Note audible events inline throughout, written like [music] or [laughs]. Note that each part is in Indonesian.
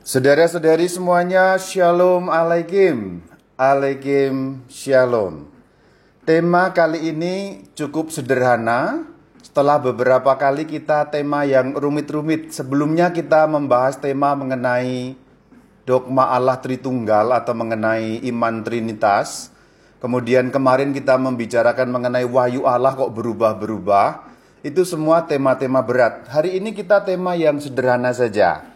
Saudara-saudari semuanya, Shalom Alaikum. Alaikum Shalom. Tema kali ini cukup sederhana. Setelah beberapa kali kita tema yang rumit-rumit, sebelumnya kita membahas tema mengenai dogma Allah Tritunggal atau mengenai iman Trinitas. Kemudian kemarin kita membicarakan mengenai wahyu Allah kok berubah-berubah. Itu semua tema-tema berat. Hari ini kita tema yang sederhana saja.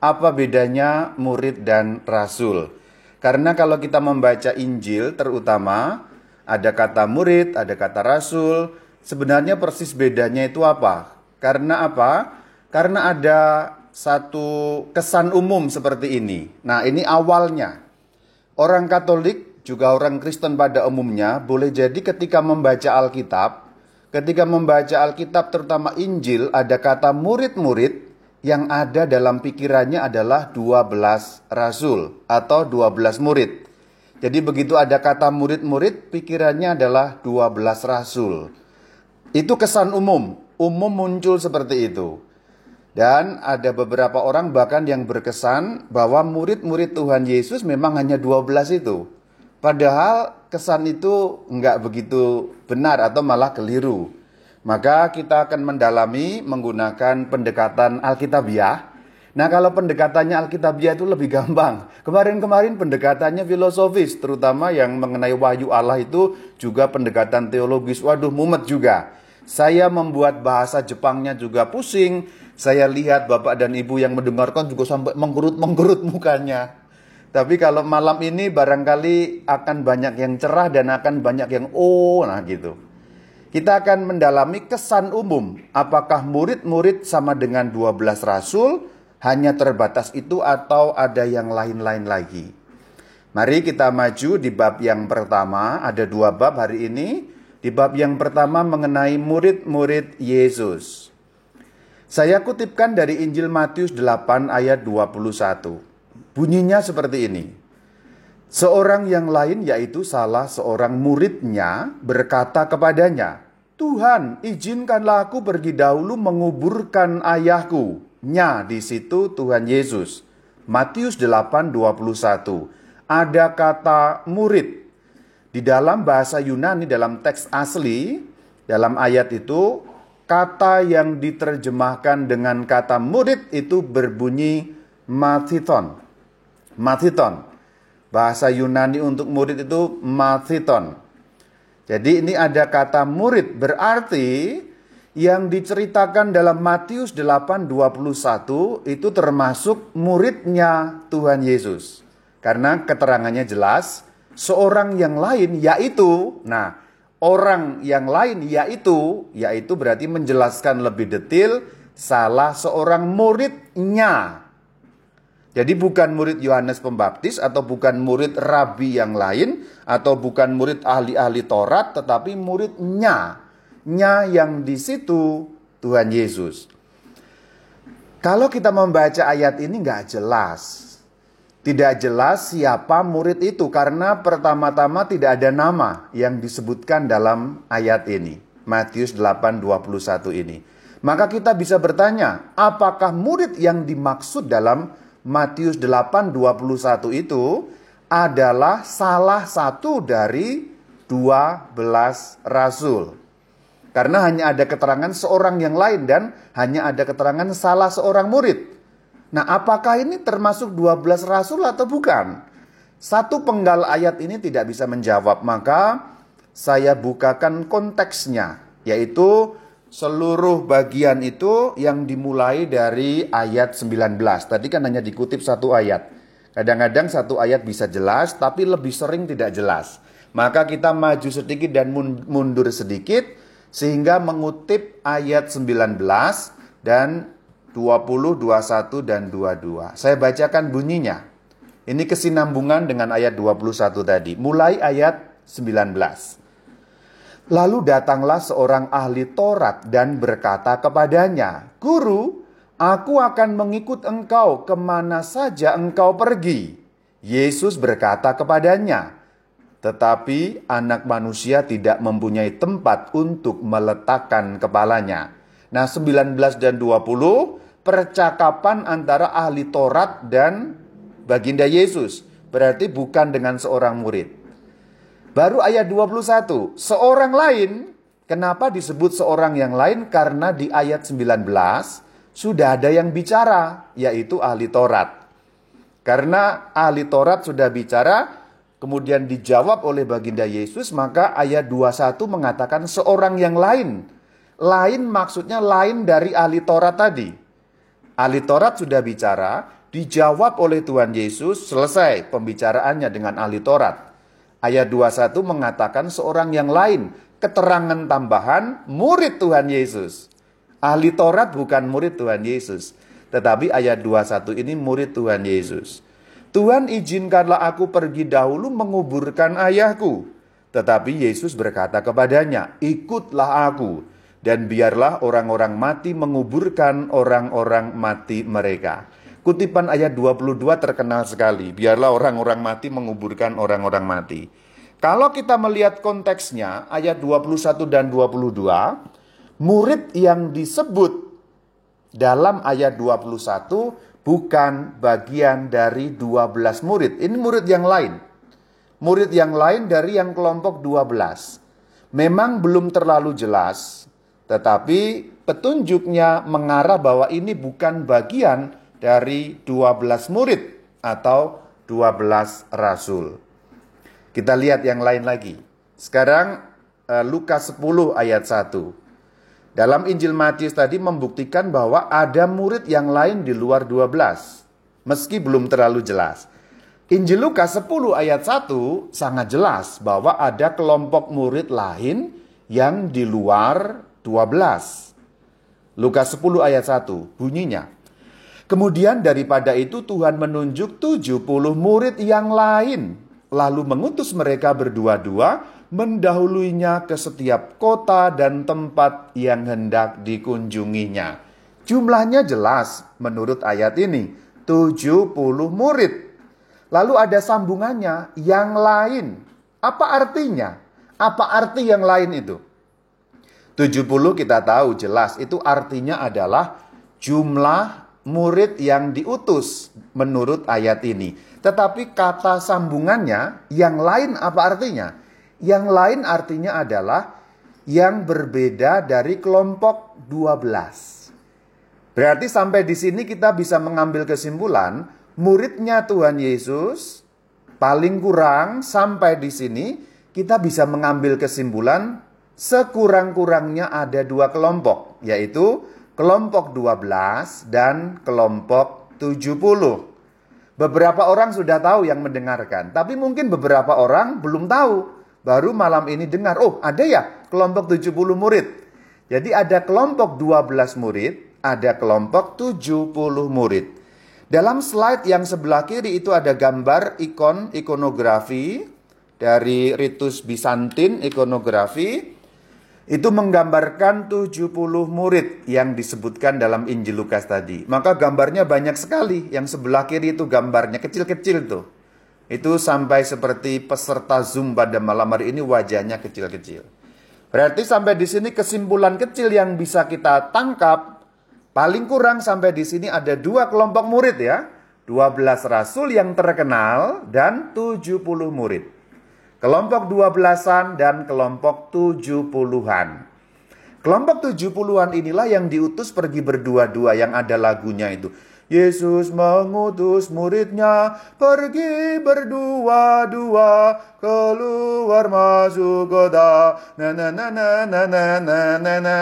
Apa bedanya murid dan rasul? Karena kalau kita membaca Injil terutama ada kata murid, ada kata rasul, sebenarnya persis bedanya itu apa? Karena apa? Karena ada satu kesan umum seperti ini. Nah, ini awalnya. Orang Katolik juga orang Kristen pada umumnya boleh jadi ketika membaca Alkitab ketika membaca Alkitab terutama Injil ada kata murid-murid yang ada dalam pikirannya adalah 12 rasul atau 12 murid. Jadi begitu ada kata murid-murid pikirannya adalah 12 rasul. Itu kesan umum, umum muncul seperti itu. Dan ada beberapa orang bahkan yang berkesan bahwa murid-murid Tuhan Yesus memang hanya 12 itu. Padahal kesan itu nggak begitu benar atau malah keliru. Maka kita akan mendalami menggunakan pendekatan Alkitabiah. Nah kalau pendekatannya Alkitabiah itu lebih gampang. Kemarin-kemarin pendekatannya filosofis, terutama yang mengenai wahyu Allah itu juga pendekatan teologis. Waduh mumet juga. Saya membuat bahasa Jepangnya juga pusing. Saya lihat bapak dan ibu yang mendengarkan juga sampai menggerut-menggerut mukanya. Tapi kalau malam ini barangkali akan banyak yang cerah dan akan banyak yang oh, nah gitu. Kita akan mendalami kesan umum. Apakah murid-murid sama dengan 12 rasul hanya terbatas itu atau ada yang lain-lain lagi? Mari kita maju di bab yang pertama. Ada dua bab hari ini. Di bab yang pertama mengenai murid-murid Yesus. Saya kutipkan dari Injil Matius 8 ayat 21. Bunyinya seperti ini. Seorang yang lain yaitu salah seorang muridnya berkata kepadanya, Tuhan, izinkanlah aku pergi dahulu menguburkan ayahku. Nya di situ Tuhan Yesus. Matius 8:21. Ada kata murid. Di dalam bahasa Yunani dalam teks asli, dalam ayat itu kata yang diterjemahkan dengan kata murid itu berbunyi mathiton. Mathiton. Bahasa Yunani untuk murid itu mathiton. Jadi ini ada kata murid berarti yang diceritakan dalam Matius 8:21 itu termasuk muridnya Tuhan Yesus. Karena keterangannya jelas, seorang yang lain yaitu nah, orang yang lain yaitu yaitu berarti menjelaskan lebih detail salah seorang muridnya. Jadi bukan murid Yohanes Pembaptis atau bukan murid rabi yang lain atau bukan murid ahli-ahli Taurat tetapi muridnya. Nya yang di situ Tuhan Yesus. Kalau kita membaca ayat ini nggak jelas. Tidak jelas siapa murid itu karena pertama-tama tidak ada nama yang disebutkan dalam ayat ini. Matius 8:21 ini. Maka kita bisa bertanya, apakah murid yang dimaksud dalam Matius 8:21 itu adalah salah satu dari 12 rasul. Karena hanya ada keterangan seorang yang lain dan hanya ada keterangan salah seorang murid. Nah, apakah ini termasuk 12 rasul atau bukan? Satu penggal ayat ini tidak bisa menjawab, maka saya bukakan konteksnya, yaitu seluruh bagian itu yang dimulai dari ayat 19. Tadi kan hanya dikutip satu ayat. Kadang-kadang satu ayat bisa jelas, tapi lebih sering tidak jelas. Maka kita maju sedikit dan mundur sedikit, sehingga mengutip ayat 19 dan 20, 21, dan 22. Saya bacakan bunyinya. Ini kesinambungan dengan ayat 21 tadi. Mulai ayat 19. Lalu datanglah seorang ahli Taurat dan berkata kepadanya, Guru, aku akan mengikut engkau ke mana saja engkau pergi. Yesus berkata kepadanya, tetapi anak manusia tidak mempunyai tempat untuk meletakkan kepalanya. Nah 19 dan 20 percakapan antara ahli Taurat dan baginda Yesus. Berarti bukan dengan seorang murid. Baru ayat 21, seorang lain, kenapa disebut seorang yang lain? Karena di ayat 19 sudah ada yang bicara, yaitu ahli Taurat. Karena ahli Taurat sudah bicara, kemudian dijawab oleh baginda Yesus, maka ayat 21 mengatakan seorang yang lain. Lain maksudnya lain dari ahli Taurat tadi. Ahli Taurat sudah bicara, dijawab oleh Tuhan Yesus, selesai pembicaraannya dengan ahli Taurat. Ayat 21 mengatakan seorang yang lain, keterangan tambahan murid Tuhan Yesus. Ahli Taurat bukan murid Tuhan Yesus, tetapi ayat 21 ini murid Tuhan Yesus. Tuhan izinkanlah aku pergi dahulu menguburkan ayahku. Tetapi Yesus berkata kepadanya, ikutlah aku. Dan biarlah orang-orang mati menguburkan orang-orang mati mereka. Kutipan ayat 22 terkenal sekali. Biarlah orang-orang mati menguburkan orang-orang mati. Kalau kita melihat konteksnya, ayat 21 dan 22, murid yang disebut dalam ayat 21 bukan bagian dari 12 murid. Ini murid yang lain. Murid yang lain dari yang kelompok 12. Memang belum terlalu jelas, tetapi petunjuknya mengarah bahwa ini bukan bagian dari 12 murid atau 12 rasul. Kita lihat yang lain lagi. Sekarang eh, Lukas 10 ayat 1. Dalam Injil Matius tadi membuktikan bahwa ada murid yang lain di luar 12. Meski belum terlalu jelas. Injil Lukas 10 ayat 1 sangat jelas bahwa ada kelompok murid lain yang di luar 12. Lukas 10 ayat 1 bunyinya. Kemudian daripada itu Tuhan menunjuk 70 murid yang lain. Lalu mengutus mereka berdua-dua mendahuluinya ke setiap kota dan tempat yang hendak dikunjunginya. Jumlahnya jelas menurut ayat ini, 70 murid. Lalu ada sambungannya yang lain. Apa artinya? Apa arti yang lain itu? 70 kita tahu jelas itu artinya adalah jumlah murid yang diutus menurut ayat ini. Tetapi kata sambungannya yang lain apa artinya? Yang lain artinya adalah yang berbeda dari kelompok 12. Berarti sampai di sini kita bisa mengambil kesimpulan muridnya Tuhan Yesus paling kurang sampai di sini kita bisa mengambil kesimpulan sekurang-kurangnya ada dua kelompok yaitu kelompok 12 dan kelompok 70. Beberapa orang sudah tahu yang mendengarkan, tapi mungkin beberapa orang belum tahu baru malam ini dengar, oh ada ya kelompok 70 murid. Jadi ada kelompok 12 murid, ada kelompok 70 murid. Dalam slide yang sebelah kiri itu ada gambar ikon ikonografi dari ritus Bizantin ikonografi. Itu menggambarkan 70 murid yang disebutkan dalam Injil Lukas tadi. Maka gambarnya banyak sekali. Yang sebelah kiri itu gambarnya kecil-kecil tuh. Itu sampai seperti peserta Zoom pada malam hari ini wajahnya kecil-kecil. Berarti sampai di sini kesimpulan kecil yang bisa kita tangkap paling kurang sampai di sini ada dua kelompok murid ya. 12 rasul yang terkenal dan 70 murid. Kelompok 12-an dan kelompok 70-an. Kelompok 70-an inilah yang diutus pergi berdua-dua yang ada lagunya itu. Yesus mengutus muridnya pergi berdua-dua keluar masuk kota. Na na na na na na na na na.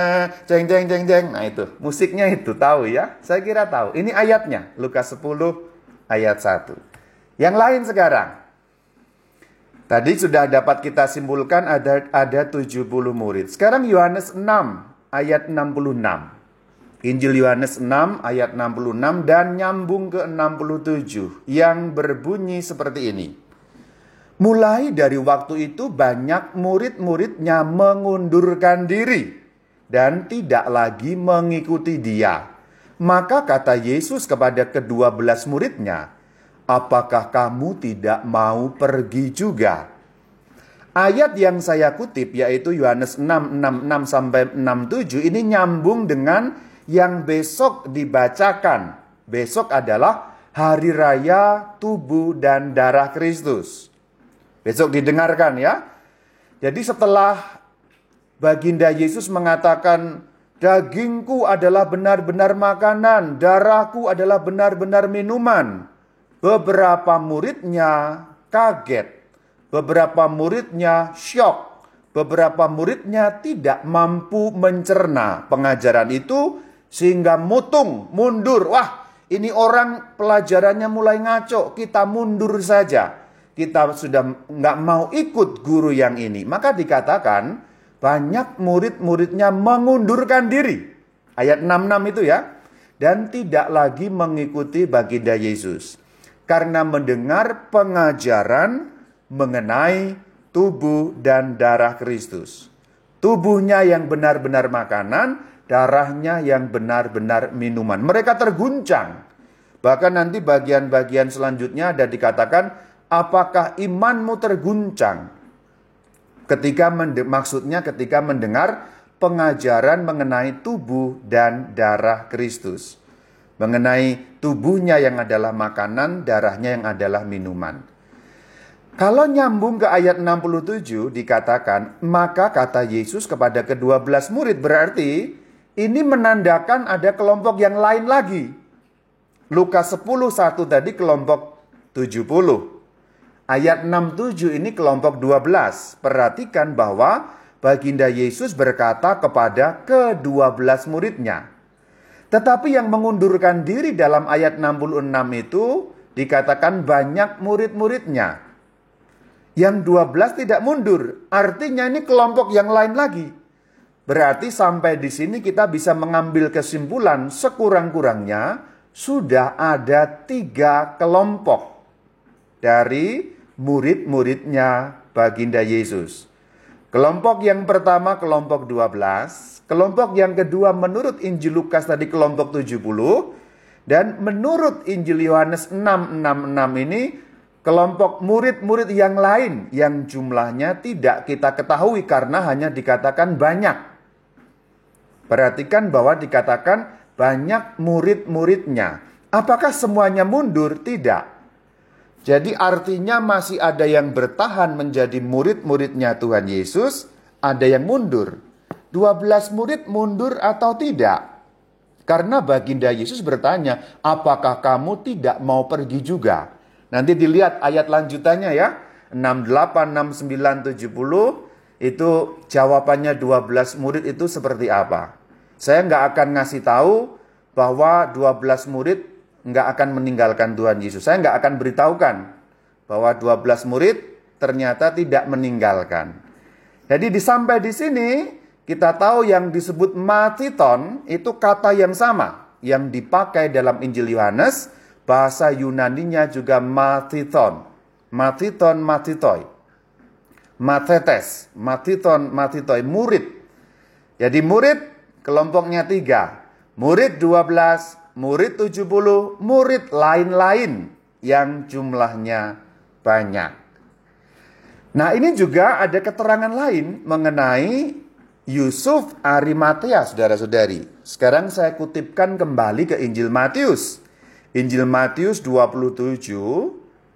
Jeng jeng jeng jeng. Nah itu musiknya itu tahu ya? Saya kira tahu. Ini ayatnya Lukas 10 ayat 1. Yang lain sekarang. Tadi sudah dapat kita simpulkan ada ada 70 murid. Sekarang Yohanes 6 ayat 66. Injil Yohanes 6 ayat 66 dan nyambung ke 67 yang berbunyi seperti ini. Mulai dari waktu itu banyak murid-muridnya mengundurkan diri dan tidak lagi mengikuti dia. Maka kata Yesus kepada kedua belas muridnya, Apakah kamu tidak mau pergi juga? Ayat yang saya kutip yaitu Yohanes 6, 66 sampai 67 ini nyambung dengan yang besok dibacakan. Besok adalah hari raya tubuh dan darah Kristus. Besok didengarkan ya. Jadi setelah baginda Yesus mengatakan dagingku adalah benar-benar makanan, darahku adalah benar-benar minuman. Beberapa muridnya kaget. Beberapa muridnya syok. Beberapa muridnya tidak mampu mencerna pengajaran itu sehingga mutung, mundur. Wah, ini orang pelajarannya mulai ngaco, kita mundur saja. Kita sudah nggak mau ikut guru yang ini. Maka dikatakan banyak murid-muridnya mengundurkan diri. Ayat 66 itu ya. Dan tidak lagi mengikuti baginda Yesus. Karena mendengar pengajaran mengenai tubuh dan darah Kristus. Tubuhnya yang benar-benar makanan, darahnya yang benar-benar minuman. Mereka terguncang. Bahkan nanti bagian-bagian selanjutnya ada dikatakan, apakah imanmu terguncang? Ketika maksudnya ketika mendengar pengajaran mengenai tubuh dan darah Kristus. Mengenai tubuhnya yang adalah makanan, darahnya yang adalah minuman. Kalau nyambung ke ayat 67 dikatakan, maka kata Yesus kepada kedua belas murid berarti ini menandakan ada kelompok yang lain lagi. Lukas 10 satu tadi kelompok 70. Ayat 67 ini kelompok 12. Perhatikan bahwa Baginda Yesus berkata kepada kedua belas muridnya. Tetapi yang mengundurkan diri dalam ayat 66 itu dikatakan banyak murid-muridnya. Yang 12 tidak mundur. Artinya ini kelompok yang lain lagi. Berarti sampai di sini kita bisa mengambil kesimpulan sekurang-kurangnya sudah ada tiga kelompok dari murid-muridnya baginda Yesus. Kelompok yang pertama kelompok 12, kelompok yang kedua menurut Injil Lukas tadi kelompok 70, dan menurut Injil Yohanes 666 ini kelompok murid-murid yang lain yang jumlahnya tidak kita ketahui karena hanya dikatakan banyak. Perhatikan bahwa dikatakan banyak murid-muridnya. Apakah semuanya mundur? Tidak. Jadi artinya masih ada yang bertahan menjadi murid-muridnya Tuhan Yesus, ada yang mundur. 12 murid mundur atau tidak? Karena baginda Yesus bertanya, apakah kamu tidak mau pergi juga? Nanti dilihat ayat lanjutannya ya. 68, 69, 70 itu jawabannya 12 murid itu seperti apa? Saya nggak akan ngasih tahu bahwa 12 murid nggak akan meninggalkan Tuhan Yesus. Saya nggak akan beritahukan bahwa 12 murid ternyata tidak meninggalkan. Jadi di sampai di sini kita tahu yang disebut matiton itu kata yang sama yang dipakai dalam Injil Yohanes bahasa Yunaninya juga matiton. Matiton matitoi. Matetes, matiton matitoi, murid. Jadi murid kelompoknya tiga. Murid 12, murid 70, murid lain-lain yang jumlahnya banyak. Nah ini juga ada keterangan lain mengenai Yusuf Arimatea saudara-saudari. Sekarang saya kutipkan kembali ke Injil Matius. Injil Matius 27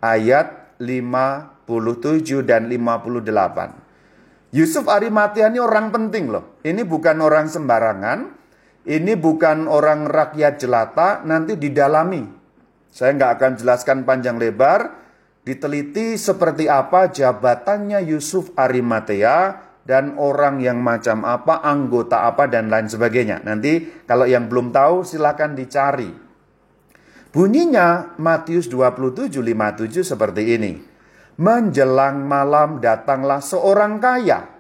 ayat 57 dan 58. Yusuf Arimatia ini orang penting loh. Ini bukan orang sembarangan. Ini bukan orang rakyat jelata. Nanti didalami. Saya nggak akan jelaskan panjang lebar. Diteliti seperti apa jabatannya Yusuf Arimatea dan orang yang macam apa, anggota apa dan lain sebagainya. Nanti kalau yang belum tahu silakan dicari. Bunyinya Matius 27:57 seperti ini. Menjelang malam datanglah seorang kaya.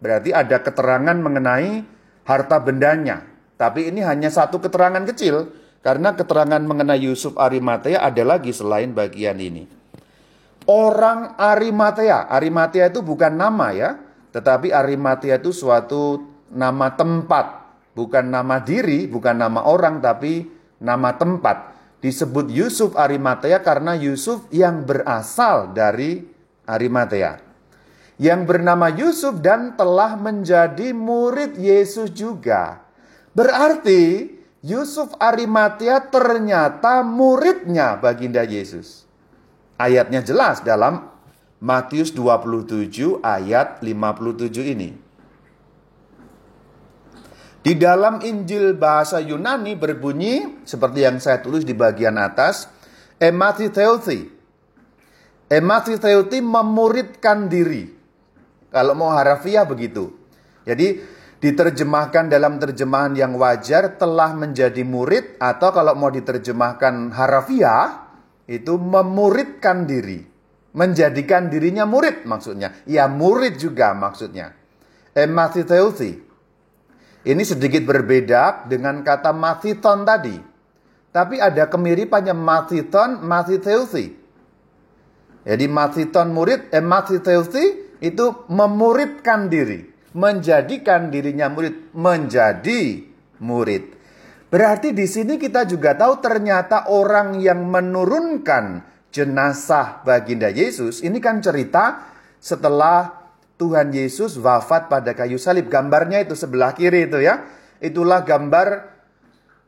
Berarti ada keterangan mengenai harta bendanya. Tapi ini hanya satu keterangan kecil. Karena keterangan mengenai Yusuf Arimatea ada lagi selain bagian ini. Orang Arimatea. Arimatea itu bukan nama ya. Tetapi Arimatea itu suatu nama tempat. Bukan nama diri, bukan nama orang, tapi nama tempat disebut Yusuf Arimatea karena Yusuf yang berasal dari Arimatea. Yang bernama Yusuf dan telah menjadi murid Yesus juga. Berarti Yusuf Arimatea ternyata muridnya baginda Yesus. Ayatnya jelas dalam Matius 27 ayat 57 ini. Di dalam Injil bahasa Yunani berbunyi seperti yang saya tulis di bagian atas, ematitheuthi. Ematitheuthi memuridkan diri. Kalau mau harafiah begitu. Jadi diterjemahkan dalam terjemahan yang wajar telah menjadi murid atau kalau mau diterjemahkan harafiah itu memuridkan diri. Menjadikan dirinya murid maksudnya. Ya murid juga maksudnya. Ematitheuthi. Ini sedikit berbeda dengan kata mathiton tadi. Tapi ada kemiripannya mathiton, mathitheuthi. Jadi mathiton murid, eh mathitheuthi itu memuridkan diri. Menjadikan dirinya murid. Menjadi murid. Berarti di sini kita juga tahu ternyata orang yang menurunkan jenazah baginda Yesus ini kan cerita setelah Tuhan Yesus wafat pada kayu salib. Gambarnya itu sebelah kiri itu ya. Itulah gambar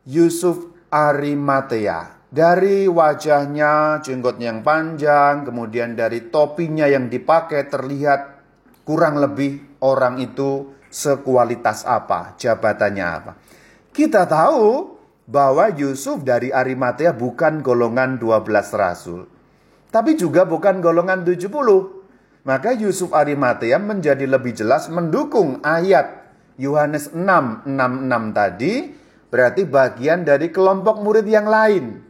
Yusuf Arimatea. Dari wajahnya, jenggotnya yang panjang, kemudian dari topinya yang dipakai terlihat kurang lebih orang itu sekualitas apa, jabatannya apa. Kita tahu bahwa Yusuf dari Arimatea bukan golongan 12 rasul. Tapi juga bukan golongan 70 maka Yusuf Arimatea menjadi lebih jelas mendukung ayat Yohanes 6, 6, tadi berarti bagian dari kelompok murid yang lain.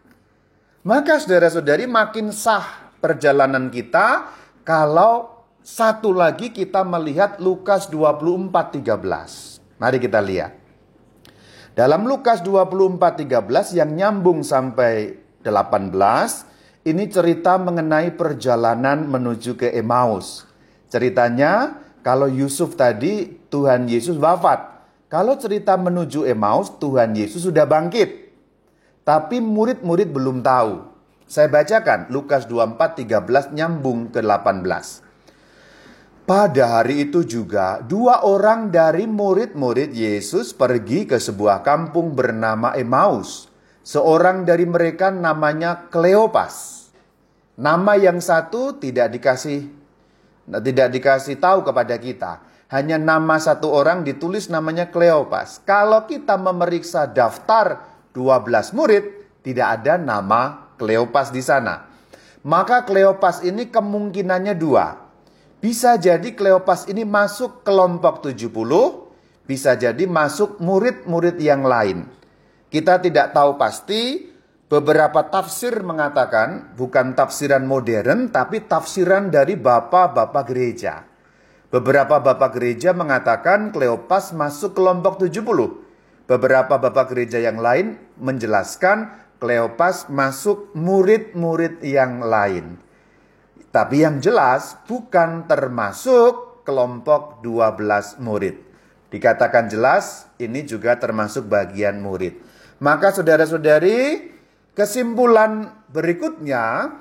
Maka saudara-saudari makin sah perjalanan kita kalau satu lagi kita melihat Lukas 24, 13. Mari kita lihat. Dalam Lukas 24, 13 yang nyambung sampai 18, ini cerita mengenai perjalanan menuju ke Emmaus. Ceritanya kalau Yusuf tadi Tuhan Yesus wafat. Kalau cerita menuju Emmaus Tuhan Yesus sudah bangkit. Tapi murid-murid belum tahu. Saya bacakan Lukas 24 13 nyambung ke 18. Pada hari itu juga dua orang dari murid-murid Yesus pergi ke sebuah kampung bernama Emmaus. Seorang dari mereka namanya Kleopas Nama yang satu tidak dikasih tidak dikasih tahu kepada kita. Hanya nama satu orang ditulis namanya Kleopas. Kalau kita memeriksa daftar 12 murid, tidak ada nama Kleopas di sana. Maka Kleopas ini kemungkinannya dua. Bisa jadi Kleopas ini masuk kelompok 70, bisa jadi masuk murid-murid yang lain. Kita tidak tahu pasti, Beberapa tafsir mengatakan bukan tafsiran modern tapi tafsiran dari bapak-bapak gereja. Beberapa bapak gereja mengatakan Kleopas masuk kelompok 70. Beberapa bapak gereja yang lain menjelaskan Kleopas masuk murid-murid yang lain. Tapi yang jelas bukan termasuk kelompok 12 murid. Dikatakan jelas ini juga termasuk bagian murid. Maka saudara-saudari, Kesimpulan berikutnya,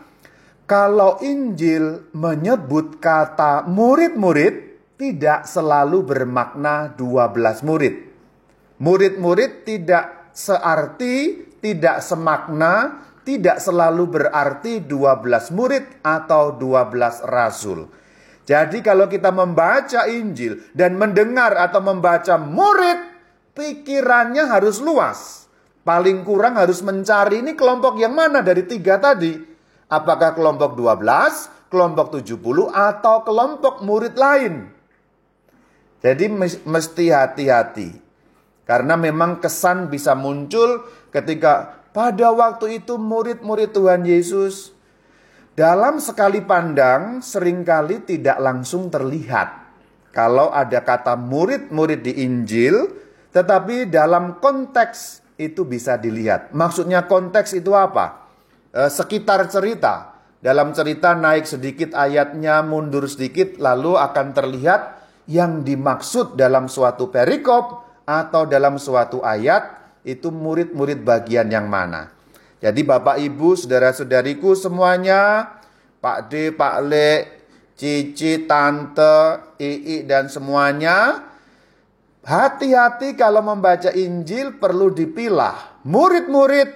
kalau Injil menyebut kata murid-murid, tidak selalu bermakna 12 murid. Murid-murid tidak searti, tidak semakna, tidak selalu berarti 12 murid atau 12 rasul. Jadi kalau kita membaca Injil dan mendengar atau membaca murid, pikirannya harus luas. Paling kurang harus mencari ini kelompok yang mana dari tiga tadi. Apakah kelompok 12, kelompok 70, atau kelompok murid lain. Jadi mesti hati-hati. Karena memang kesan bisa muncul ketika pada waktu itu murid-murid Tuhan Yesus dalam sekali pandang sering kali tidak langsung terlihat. Kalau ada kata murid-murid di Injil, tetapi dalam konteks itu bisa dilihat. Maksudnya konteks itu apa? E, sekitar cerita. Dalam cerita naik sedikit ayatnya, mundur sedikit, lalu akan terlihat yang dimaksud dalam suatu perikop atau dalam suatu ayat itu murid-murid bagian yang mana. Jadi Bapak Ibu, saudara-saudariku semuanya, Pak D, Pak Le, Cici, Tante, Ii dan semuanya Hati-hati kalau membaca Injil perlu dipilah murid-murid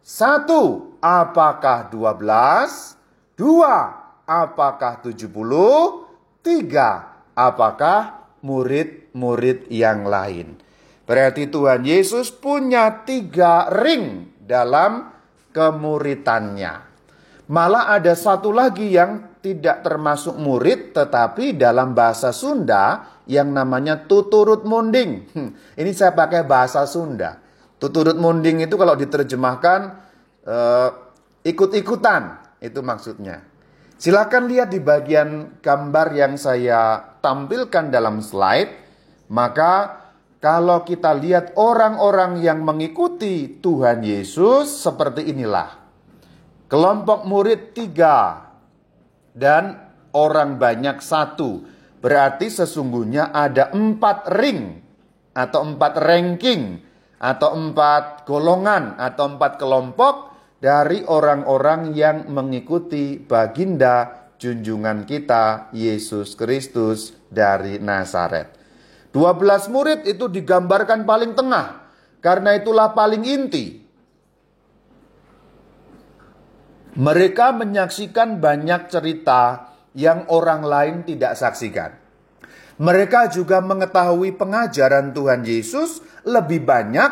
satu, apakah dua belas? Dua, apakah tujuh puluh? Tiga, apakah murid-murid yang lain? Berarti Tuhan Yesus punya tiga ring dalam kemuritannya. Malah ada satu lagi yang tidak termasuk murid tetapi dalam bahasa Sunda yang namanya tuturut munding. Hmm, ini saya pakai bahasa Sunda. Tuturut munding itu kalau diterjemahkan uh, ikut-ikutan itu maksudnya. Silakan lihat di bagian gambar yang saya tampilkan dalam slide. Maka kalau kita lihat orang-orang yang mengikuti Tuhan Yesus seperti inilah. Kelompok murid tiga dan orang banyak satu. Berarti sesungguhnya ada empat ring atau empat ranking atau empat golongan atau empat kelompok dari orang-orang yang mengikuti baginda junjungan kita Yesus Kristus dari Nazaret. 12 murid itu digambarkan paling tengah karena itulah paling inti. Mereka menyaksikan banyak cerita yang orang lain tidak saksikan. Mereka juga mengetahui pengajaran Tuhan Yesus lebih banyak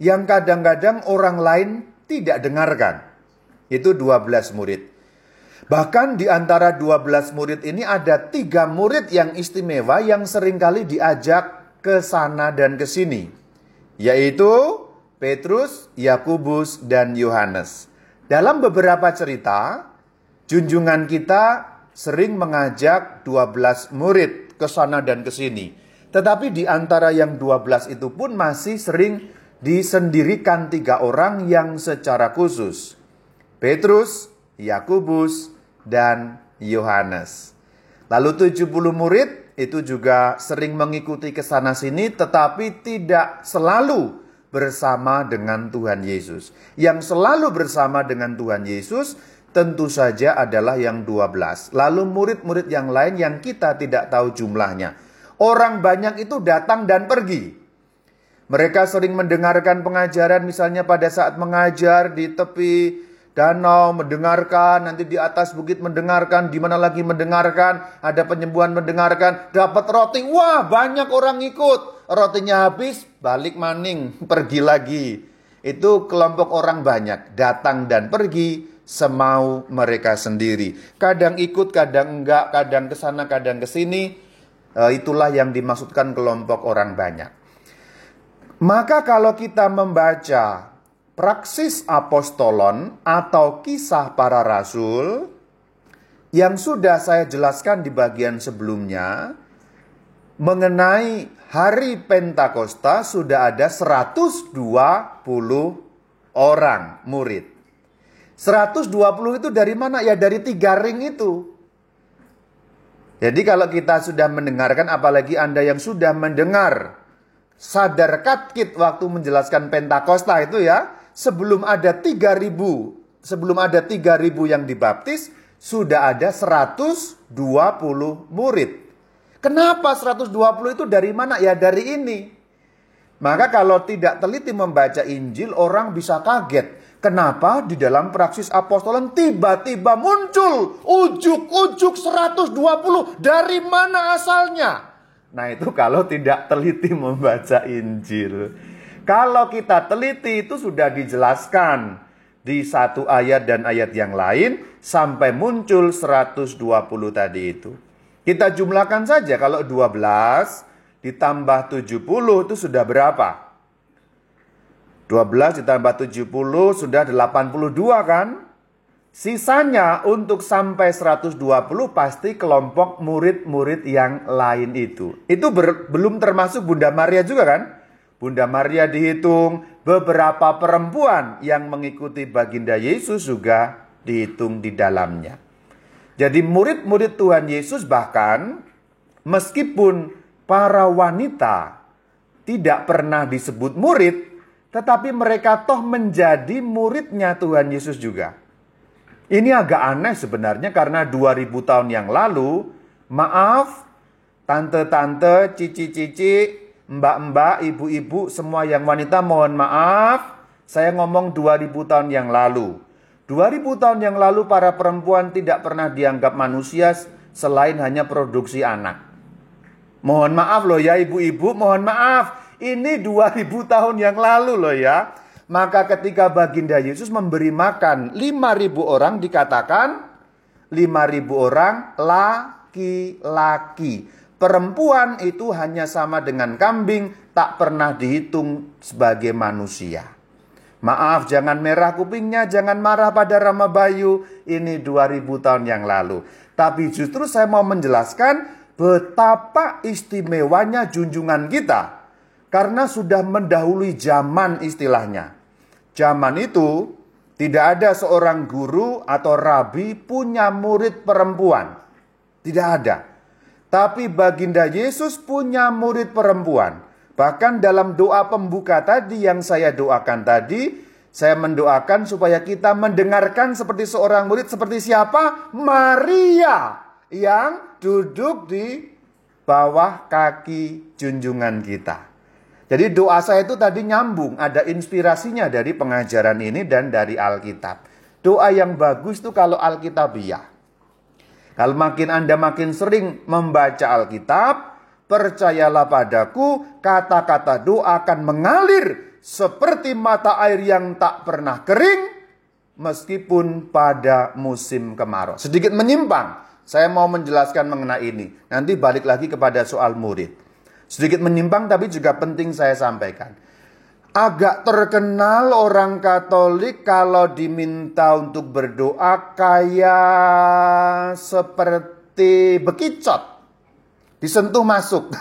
yang kadang-kadang orang lain tidak dengarkan. Itu 12 murid. Bahkan di antara 12 murid ini ada tiga murid yang istimewa yang sering kali diajak ke sana dan ke sini. Yaitu Petrus, Yakubus, dan Yohanes. Dalam beberapa cerita, junjungan kita sering mengajak 12 murid ke sana dan ke sini. Tetapi di antara yang 12 itu pun masih sering disendirikan tiga orang yang secara khusus. Petrus, Yakubus, dan Yohanes. Lalu 70 murid itu juga sering mengikuti ke sana sini tetapi tidak selalu bersama dengan Tuhan Yesus. Yang selalu bersama dengan Tuhan Yesus tentu saja adalah yang 12. Lalu murid-murid yang lain yang kita tidak tahu jumlahnya. Orang banyak itu datang dan pergi. Mereka sering mendengarkan pengajaran misalnya pada saat mengajar di tepi danau mendengarkan, nanti di atas bukit mendengarkan, di mana lagi mendengarkan, ada penyembuhan mendengarkan, dapat roti, wah banyak orang ikut. Rotinya habis, balik maning, [laughs] pergi lagi. Itu kelompok orang banyak, datang dan pergi semau mereka sendiri. Kadang ikut, kadang enggak, kadang ke sana, kadang ke sini. Eh, itulah yang dimaksudkan kelompok orang banyak. Maka kalau kita membaca praksis apostolon atau kisah para rasul yang sudah saya jelaskan di bagian sebelumnya mengenai hari Pentakosta sudah ada 120 orang murid. 120 itu dari mana? Ya dari tiga ring itu. Jadi kalau kita sudah mendengarkan apalagi Anda yang sudah mendengar sadar katkit waktu menjelaskan Pentakosta itu ya, sebelum ada 3000, sebelum ada 3000 yang dibaptis, sudah ada 120 murid. Kenapa 120 itu dari mana? Ya dari ini. Maka kalau tidak teliti membaca Injil, orang bisa kaget. Kenapa di dalam praksis apostolan tiba-tiba muncul ujuk-ujuk 120 dari mana asalnya? Nah itu kalau tidak teliti membaca Injil. Kalau kita teliti itu sudah dijelaskan di satu ayat dan ayat yang lain sampai muncul 120 tadi itu. Kita jumlahkan saja kalau 12 ditambah 70 itu sudah berapa? 12 ditambah 70 sudah 82 kan? Sisanya untuk sampai 120 pasti kelompok murid-murid yang lain itu. Itu belum termasuk Bunda Maria juga kan? Bunda Maria dihitung, beberapa perempuan yang mengikuti baginda Yesus juga dihitung di dalamnya. Jadi murid-murid Tuhan Yesus bahkan meskipun para wanita tidak pernah disebut murid, tetapi mereka toh menjadi muridnya Tuhan Yesus juga. Ini agak aneh sebenarnya karena 2000 tahun yang lalu, maaf, tante-tante, cici-cici, mbak-mbak, ibu-ibu, semua yang wanita mohon maaf. Saya ngomong 2000 tahun yang lalu. 2000 tahun yang lalu para perempuan tidak pernah dianggap manusia selain hanya produksi anak. Mohon maaf loh ya ibu-ibu, mohon maaf. Ini 2000 tahun yang lalu loh ya. Maka ketika baginda Yesus memberi makan 5000 orang dikatakan 5000 orang laki-laki. Perempuan itu hanya sama dengan kambing, tak pernah dihitung sebagai manusia. Maaf, jangan merah kupingnya, jangan marah pada Rama Bayu. Ini 2000 tahun yang lalu. Tapi justru saya mau menjelaskan betapa istimewanya junjungan kita. Karena sudah mendahului zaman istilahnya. Zaman itu tidak ada seorang guru atau rabi punya murid perempuan. Tidak ada. Tapi baginda Yesus punya murid perempuan. Bahkan dalam doa pembuka tadi yang saya doakan tadi, saya mendoakan supaya kita mendengarkan seperti seorang murid seperti siapa? Maria yang duduk di bawah kaki junjungan kita. Jadi doa saya itu tadi nyambung, ada inspirasinya dari pengajaran ini dan dari Alkitab. Doa yang bagus itu kalau Alkitabiah. Kalau makin Anda makin sering membaca Alkitab, Percayalah padaku, kata-kata doa akan mengalir seperti mata air yang tak pernah kering, meskipun pada musim kemarau. Sedikit menyimpang, saya mau menjelaskan mengenai ini. Nanti balik lagi kepada soal murid. Sedikit menyimpang tapi juga penting saya sampaikan. Agak terkenal orang Katolik kalau diminta untuk berdoa kayak seperti bekicot disentuh masuk. [laughs]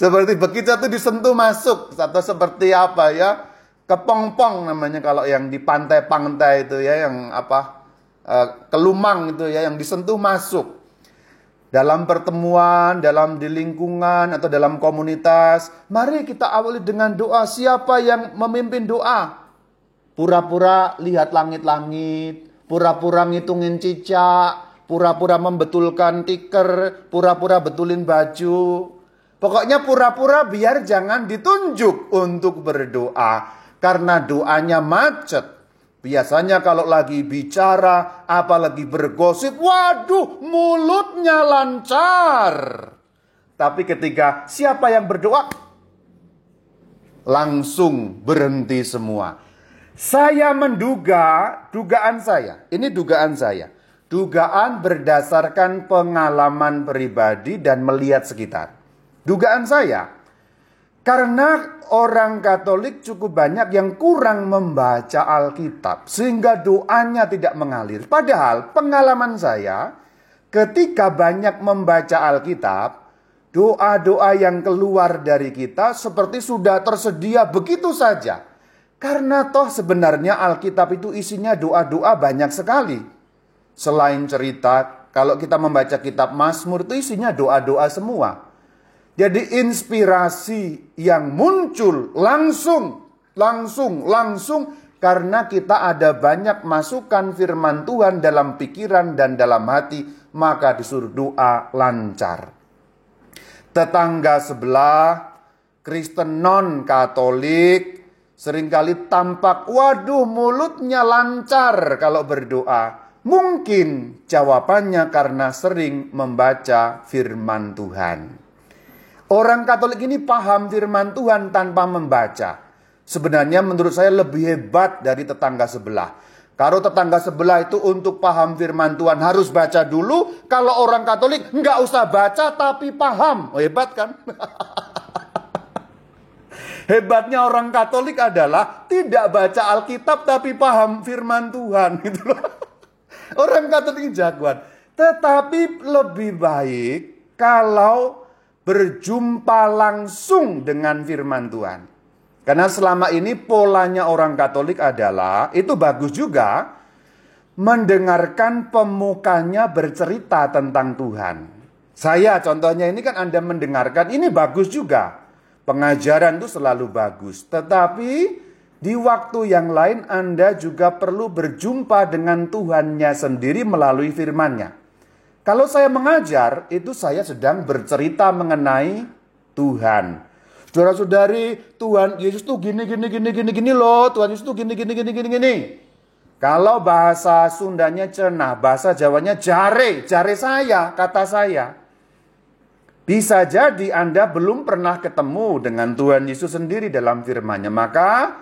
seperti begitu tuh disentuh masuk atau seperti apa ya? Kepompong namanya kalau yang di pantai-pantai itu ya yang apa? Uh, kelumang itu ya yang disentuh masuk. Dalam pertemuan, dalam di lingkungan atau dalam komunitas, mari kita awali dengan doa. Siapa yang memimpin doa? Pura-pura lihat langit-langit, pura-pura ngitungin cicak, pura-pura membetulkan tiker, pura-pura betulin baju. Pokoknya pura-pura biar jangan ditunjuk untuk berdoa. Karena doanya macet. Biasanya kalau lagi bicara, apalagi bergosip, waduh mulutnya lancar. Tapi ketika siapa yang berdoa, langsung berhenti semua. Saya menduga, dugaan saya, ini dugaan saya Dugaan berdasarkan pengalaman pribadi dan melihat sekitar. Dugaan saya, karena orang Katolik cukup banyak yang kurang membaca Alkitab, sehingga doanya tidak mengalir. Padahal pengalaman saya, ketika banyak membaca Alkitab, doa-doa yang keluar dari kita seperti sudah tersedia begitu saja. Karena toh sebenarnya Alkitab itu isinya doa-doa banyak sekali. Selain cerita, kalau kita membaca kitab Mazmur itu isinya doa-doa semua. Jadi inspirasi yang muncul langsung, langsung, langsung karena kita ada banyak masukan firman Tuhan dalam pikiran dan dalam hati, maka disuruh doa lancar. Tetangga sebelah, Kristen non-Katolik, sering kali tampak, waduh mulutnya lancar kalau berdoa. Mungkin jawabannya karena sering membaca firman Tuhan. Orang Katolik ini paham firman Tuhan tanpa membaca. Sebenarnya menurut saya lebih hebat dari tetangga sebelah. Kalau tetangga sebelah itu untuk paham firman Tuhan harus baca dulu. Kalau orang Katolik nggak usah baca tapi paham. Oh hebat kan? [laughs] Hebatnya orang Katolik adalah tidak baca Alkitab tapi paham firman Tuhan [laughs] gitu. Orang Katolik jagoan. Tetapi lebih baik kalau berjumpa langsung dengan firman Tuhan. Karena selama ini polanya orang Katolik adalah, itu bagus juga, mendengarkan pemukanya bercerita tentang Tuhan. Saya contohnya ini kan Anda mendengarkan, ini bagus juga. Pengajaran itu selalu bagus. Tetapi di waktu yang lain Anda juga perlu berjumpa dengan Tuhannya sendiri melalui firman-Nya. Kalau saya mengajar, itu saya sedang bercerita mengenai Tuhan. Saudara-saudari, Tuhan Yesus tuh gini gini gini gini gini loh. Tuhan Yesus tuh gini gini gini gini gini. Kalau bahasa Sundanya cenah, bahasa Jawanya jare, jare saya, kata saya. Bisa jadi Anda belum pernah ketemu dengan Tuhan Yesus sendiri dalam firman-Nya. Maka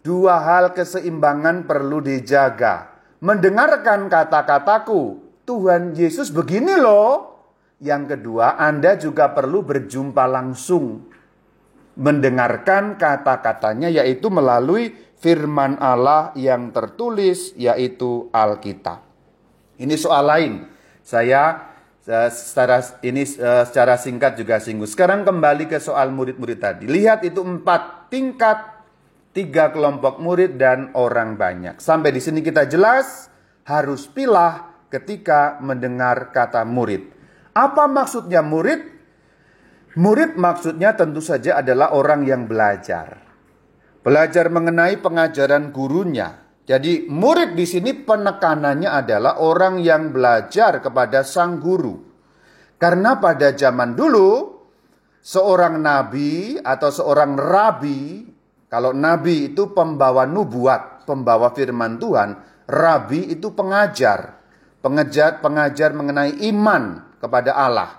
dua hal keseimbangan perlu dijaga. Mendengarkan kata-kataku, Tuhan Yesus begini loh. Yang kedua, Anda juga perlu berjumpa langsung mendengarkan kata-katanya yaitu melalui firman Allah yang tertulis yaitu Alkitab. Ini soal lain. Saya eh, secara ini eh, secara singkat juga singgung. Sekarang kembali ke soal murid-murid tadi. Lihat itu empat tingkat, tiga kelompok murid dan orang banyak. Sampai di sini kita jelas harus pilah ketika mendengar kata murid. Apa maksudnya murid? Murid maksudnya tentu saja adalah orang yang belajar. Belajar mengenai pengajaran gurunya. Jadi murid di sini penekanannya adalah orang yang belajar kepada sang guru. Karena pada zaman dulu seorang nabi atau seorang rabi, kalau nabi itu pembawa nubuat, pembawa firman Tuhan, rabi itu pengajar, pengajar pengajar mengenai iman kepada Allah.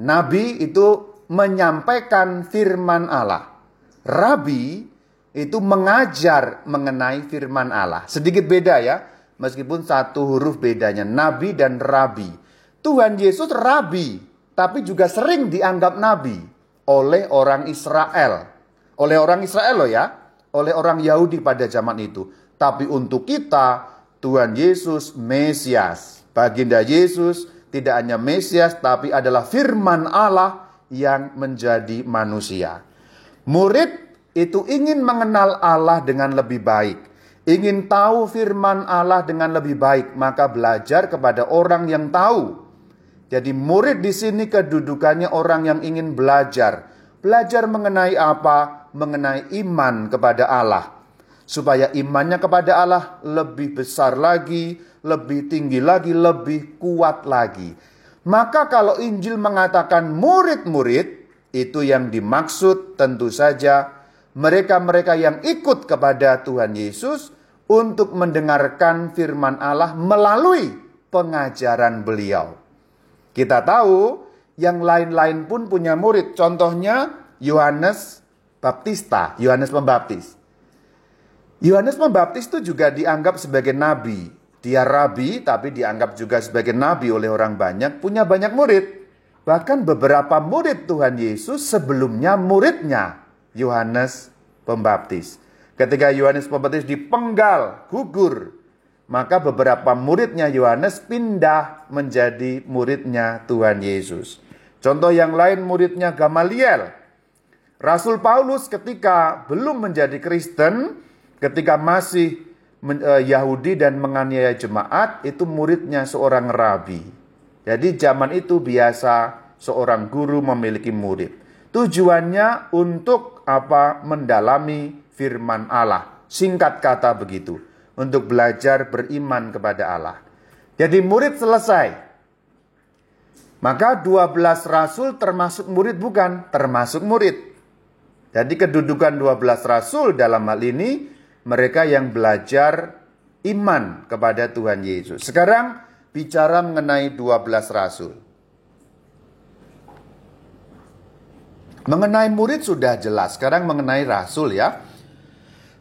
Nabi itu menyampaikan firman Allah. Rabi itu mengajar mengenai firman Allah. Sedikit beda ya, meskipun satu huruf bedanya. Nabi dan rabi. Tuhan Yesus rabi, tapi juga sering dianggap nabi oleh orang Israel. Oleh orang Israel loh ya, oleh orang Yahudi pada zaman itu. Tapi untuk kita, Tuhan Yesus Mesias. Baginda Yesus tidak hanya Mesias, tapi adalah firman Allah yang menjadi manusia. Murid itu ingin mengenal Allah dengan lebih baik, ingin tahu firman Allah dengan lebih baik, maka belajar kepada orang yang tahu. Jadi murid di sini kedudukannya orang yang ingin belajar. Belajar mengenai apa? Mengenai iman kepada Allah. Supaya imannya kepada Allah lebih besar lagi, lebih tinggi lagi, lebih kuat lagi. Maka kalau Injil mengatakan murid-murid, itu yang dimaksud tentu saja mereka-mereka yang ikut kepada Tuhan Yesus untuk mendengarkan firman Allah melalui pengajaran beliau. Kita tahu yang lain-lain pun punya murid. Contohnya Yohanes Baptista, Yohanes Pembaptis. Yohanes Pembaptis itu juga dianggap sebagai nabi. Dia rabi tapi dianggap juga sebagai nabi oleh orang banyak, punya banyak murid. Bahkan beberapa murid Tuhan Yesus sebelumnya muridnya Yohanes Pembaptis. Ketika Yohanes Pembaptis dipenggal, gugur, maka beberapa muridnya Yohanes pindah menjadi muridnya Tuhan Yesus. Contoh yang lain muridnya Gamaliel. Rasul Paulus ketika belum menjadi Kristen, ketika masih Eh, Yahudi dan menganiaya jemaat itu muridnya seorang rabi. Jadi zaman itu biasa seorang guru memiliki murid. Tujuannya untuk apa? Mendalami firman Allah. Singkat kata begitu. Untuk belajar beriman kepada Allah. Jadi murid selesai. Maka 12 rasul termasuk murid bukan? Termasuk murid. Jadi kedudukan 12 rasul dalam hal ini mereka yang belajar iman kepada Tuhan Yesus. Sekarang bicara mengenai 12 rasul. Mengenai murid sudah jelas, sekarang mengenai rasul ya.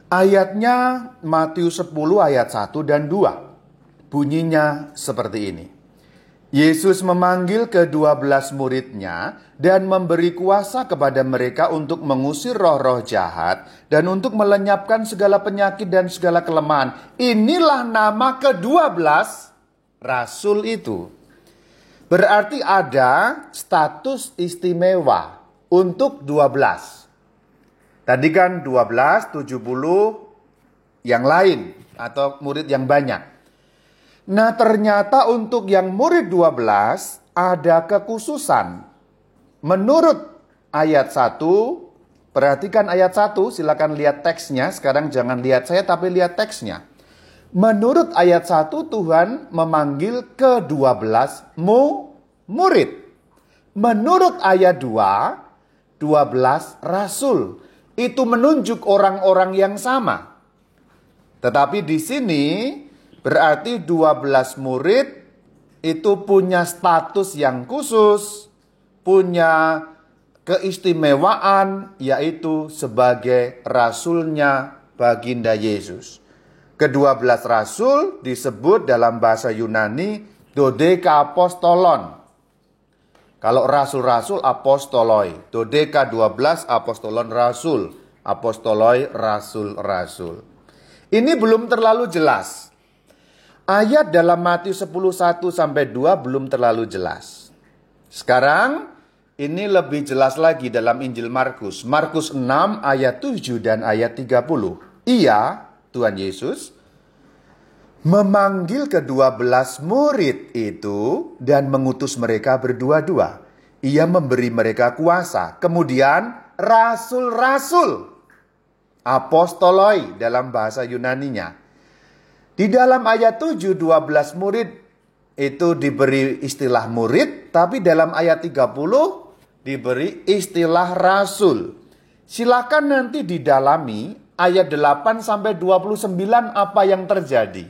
Ayatnya Matius 10 ayat 1 dan 2. Bunyinya seperti ini. Yesus memanggil kedua belas muridnya dan memberi kuasa kepada mereka untuk mengusir roh-roh jahat dan untuk melenyapkan segala penyakit dan segala kelemahan. Inilah nama kedua belas rasul itu. Berarti ada status istimewa untuk dua belas. Tadi kan dua belas, tujuh puluh yang lain atau murid yang banyak. Nah ternyata untuk yang murid 12 ada kekhususan. Menurut ayat 1, perhatikan ayat 1, silakan lihat teksnya. Sekarang jangan lihat saya tapi lihat teksnya. Menurut ayat 1 Tuhan memanggil ke-12 mu murid. Menurut ayat 2 12 rasul. Itu menunjuk orang-orang yang sama. Tetapi di sini berarti 12 murid itu punya status yang khusus, punya keistimewaan yaitu sebagai rasulnya baginda Yesus. Kedua belas rasul disebut dalam bahasa Yunani dodeka apostolon. Kalau rasul-rasul apostoloi, dodeka 12 apostolon rasul, apostoloi rasul-rasul. Ini belum terlalu jelas. Ayat dalam Matius 10 1 sampai 2 belum terlalu jelas. Sekarang ini lebih jelas lagi dalam Injil Markus. Markus 6 ayat 7 dan ayat 30. Ia Tuhan Yesus, memanggil kedua belas murid itu dan mengutus mereka berdua-dua. Ia memberi mereka kuasa. Kemudian rasul-rasul. Apostoloi dalam bahasa Yunaninya. Di dalam ayat 7, 12 murid itu diberi istilah murid, tapi dalam ayat 30 diberi istilah rasul. Silakan nanti didalami ayat 8 sampai 29 apa yang terjadi.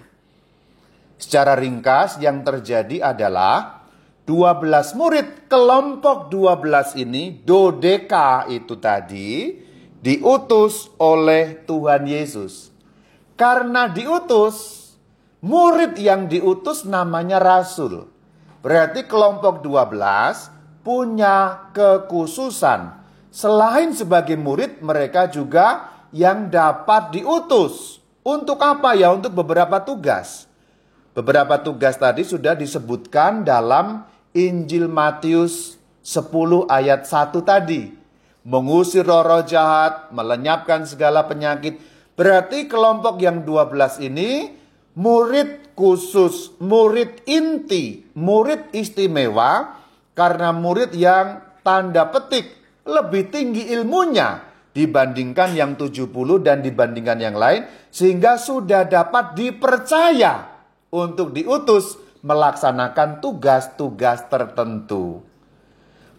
Secara ringkas yang terjadi adalah 12 murid kelompok 12 ini dodeka itu tadi diutus oleh Tuhan Yesus. Karena diutus, murid yang diutus namanya rasul. Berarti kelompok 12 punya kekhususan. Selain sebagai murid, mereka juga yang dapat diutus. Untuk apa ya? Untuk beberapa tugas. Beberapa tugas tadi sudah disebutkan dalam Injil Matius 10 ayat 1 tadi. Mengusir roh-roh jahat, melenyapkan segala penyakit. Berarti kelompok yang 12 ini murid khusus, murid inti, murid istimewa karena murid yang tanda petik lebih tinggi ilmunya dibandingkan yang 70 dan dibandingkan yang lain sehingga sudah dapat dipercaya untuk diutus melaksanakan tugas-tugas tertentu.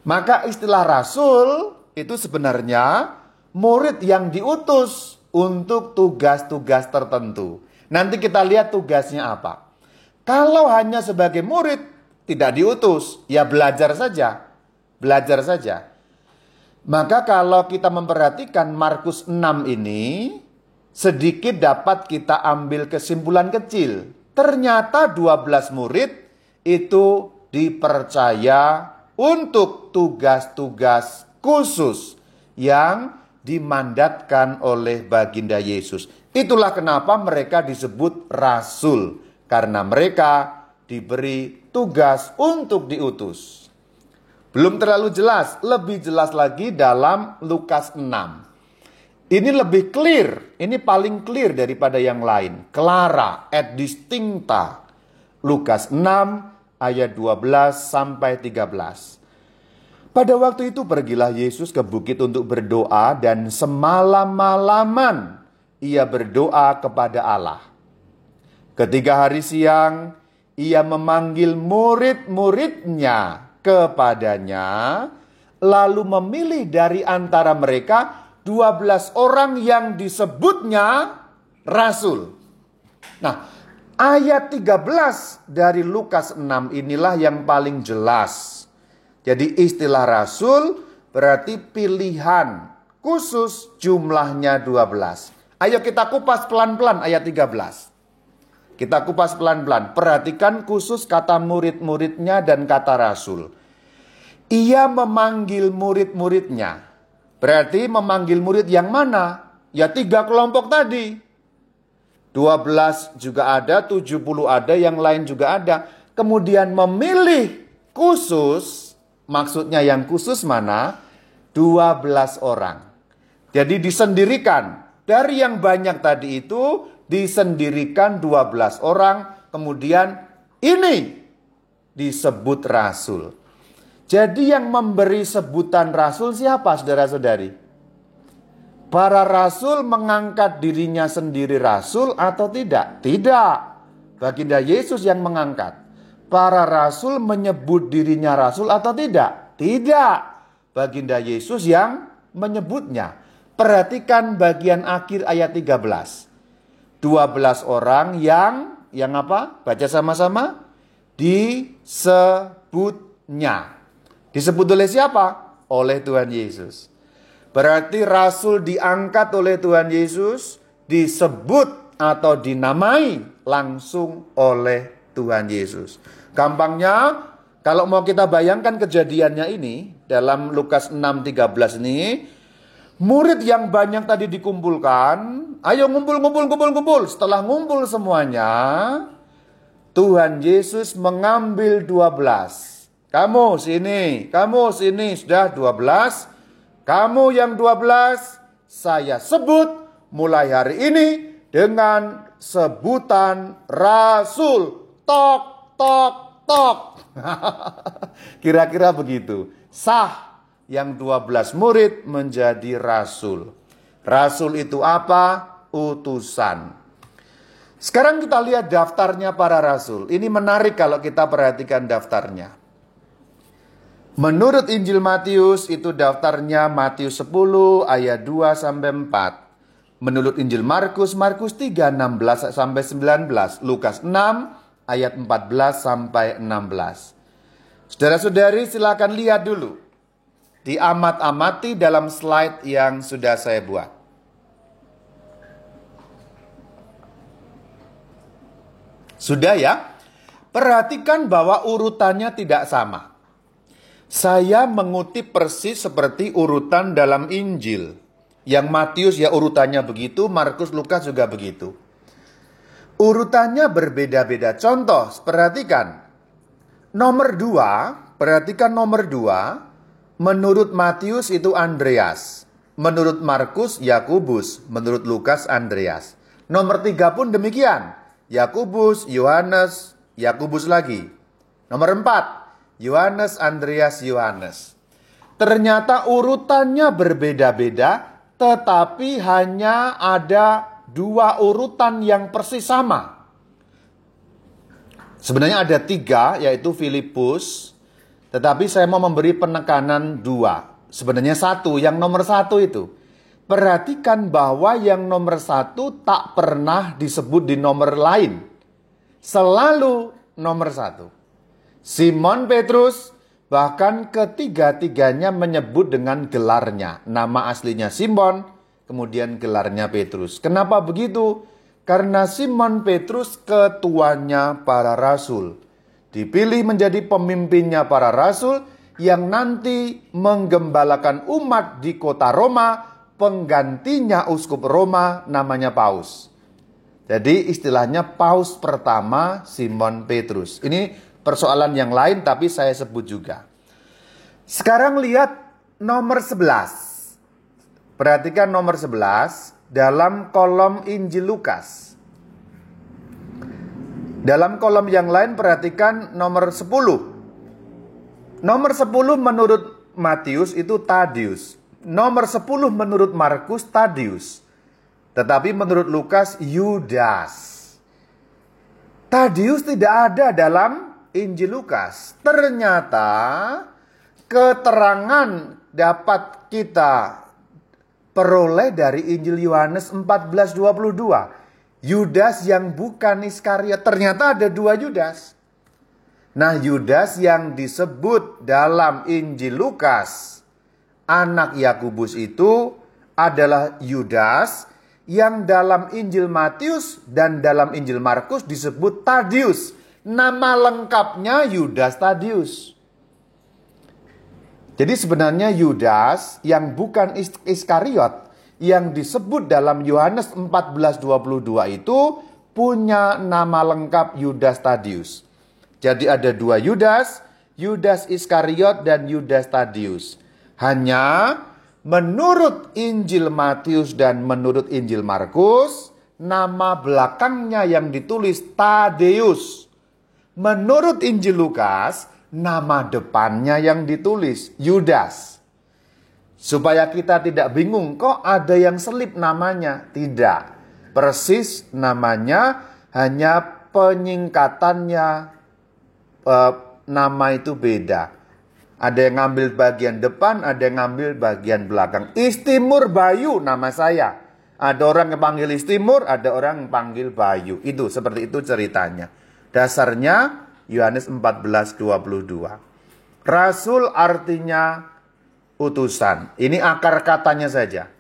Maka istilah rasul itu sebenarnya murid yang diutus untuk tugas-tugas tertentu. Nanti kita lihat tugasnya apa. Kalau hanya sebagai murid tidak diutus, ya belajar saja. Belajar saja. Maka kalau kita memperhatikan Markus 6 ini, sedikit dapat kita ambil kesimpulan kecil. Ternyata 12 murid itu dipercaya untuk tugas-tugas khusus yang dimandatkan oleh baginda Yesus. Itulah kenapa mereka disebut rasul. Karena mereka diberi tugas untuk diutus. Belum terlalu jelas, lebih jelas lagi dalam Lukas 6. Ini lebih clear, ini paling clear daripada yang lain. Clara et distincta. Lukas 6 ayat 12 sampai 13. Pada waktu itu pergilah Yesus ke bukit untuk berdoa dan semalam-malaman ia berdoa kepada Allah. Ketiga hari siang ia memanggil murid-muridnya kepadanya, lalu memilih dari antara mereka 12 orang yang disebutnya rasul. Nah, ayat 13 dari Lukas 6 inilah yang paling jelas. Jadi istilah rasul berarti pilihan khusus jumlahnya 12. Ayo kita kupas pelan-pelan ayat 13. Kita kupas pelan-pelan. Perhatikan khusus kata murid-muridnya dan kata rasul. Ia memanggil murid-muridnya. Berarti memanggil murid yang mana? Ya tiga kelompok tadi. 12 juga ada, 70 ada, yang lain juga ada. Kemudian memilih khusus, maksudnya yang khusus mana? 12 orang. Jadi disendirikan. Dari yang banyak tadi itu disendirikan 12 orang, kemudian ini disebut rasul. Jadi yang memberi sebutan rasul siapa saudara-saudari? Para rasul mengangkat dirinya sendiri rasul atau tidak? Tidak. Baginda Yesus yang mengangkat. Para rasul menyebut dirinya rasul atau tidak? Tidak. baginda Yesus yang menyebutnya. Perhatikan bagian akhir ayat 13. 12 orang yang yang apa? Baca sama-sama. Disebutnya. Disebut oleh siapa? Oleh Tuhan Yesus. Berarti rasul diangkat oleh Tuhan Yesus, disebut atau dinamai langsung oleh Tuhan Yesus. Gampangnya, kalau mau kita bayangkan kejadiannya ini dalam Lukas 6:13 ini, murid yang banyak tadi dikumpulkan, ayo ngumpul ngumpul ngumpul ngumpul. Setelah ngumpul semuanya, Tuhan Yesus mengambil 12. Kamu sini, kamu sini sudah 12. Kamu yang 12 saya sebut mulai hari ini dengan sebutan rasul. Tok tok tok. [laughs] Kira-kira begitu. Sah yang 12 murid menjadi rasul. Rasul itu apa? Utusan. Sekarang kita lihat daftarnya para rasul. Ini menarik kalau kita perhatikan daftarnya. Menurut Injil Matius itu daftarnya Matius 10 ayat 2 sampai 4. Menurut Injil Markus, Markus 3 16 sampai 19, Lukas 6 ayat 14 sampai 16. Saudara-saudari silakan lihat dulu. Diamat-amati dalam slide yang sudah saya buat. Sudah ya? Perhatikan bahwa urutannya tidak sama. Saya mengutip persis seperti urutan dalam Injil. Yang Matius ya urutannya begitu, Markus, Lukas juga begitu. Urutannya berbeda-beda. Contoh, perhatikan. Nomor dua, perhatikan nomor dua. Menurut Matius itu Andreas. Menurut Markus, Yakubus. Menurut Lukas, Andreas. Nomor tiga pun demikian. Yakubus, Yohanes, Yakubus lagi. Nomor empat, Yohanes, Andreas, Yohanes. Ternyata urutannya berbeda-beda, tetapi hanya ada dua urutan yang persis sama. Sebenarnya ada tiga, yaitu Filipus, tetapi saya mau memberi penekanan dua. Sebenarnya satu, yang nomor satu itu. Perhatikan bahwa yang nomor satu tak pernah disebut di nomor lain. Selalu nomor satu. Simon Petrus bahkan ketiga-tiganya menyebut dengan gelarnya. Nama aslinya Simon, kemudian gelarnya Petrus. Kenapa begitu? Karena Simon Petrus ketuanya para rasul. Dipilih menjadi pemimpinnya para rasul yang nanti menggembalakan umat di kota Roma penggantinya uskup Roma namanya Paus. Jadi istilahnya Paus pertama Simon Petrus. Ini persoalan yang lain tapi saya sebut juga. Sekarang lihat nomor 11. Perhatikan nomor 11 dalam kolom Injil Lukas. Dalam kolom yang lain perhatikan nomor 10. Nomor 10 menurut Matius itu Tadius. Nomor 10 menurut Markus Tadius. Tetapi menurut Lukas Yudas. Tadius tidak ada dalam Injil Lukas. Ternyata keterangan dapat kita peroleh dari Injil Yohanes 14:22. Yudas yang bukan Iskariot. Ternyata ada dua Yudas. Nah, Yudas yang disebut dalam Injil Lukas anak Yakubus itu adalah Yudas yang dalam Injil Matius dan dalam Injil Markus disebut Tadius. Nama lengkapnya Yudas Tadius. Jadi sebenarnya Yudas yang bukan Iskariot yang disebut dalam Yohanes 14:22 itu punya nama lengkap Yudas Tadius. Jadi ada dua Yudas, Yudas Iskariot dan Yudas Tadius. Hanya menurut Injil Matius dan menurut Injil Markus, nama belakangnya yang ditulis Tadeus. Menurut Injil Lukas, nama depannya yang ditulis Yudas. Supaya kita tidak bingung, kok ada yang selip namanya? Tidak. Persis namanya hanya penyingkatannya eh, nama itu beda. Ada yang ngambil bagian depan, ada yang ngambil bagian belakang. Istimur Bayu nama saya. Ada orang yang panggil Istimur, ada orang yang panggil Bayu. Itu seperti itu ceritanya. Dasarnya Yohanes 14:22. Rasul artinya utusan. Ini akar katanya saja.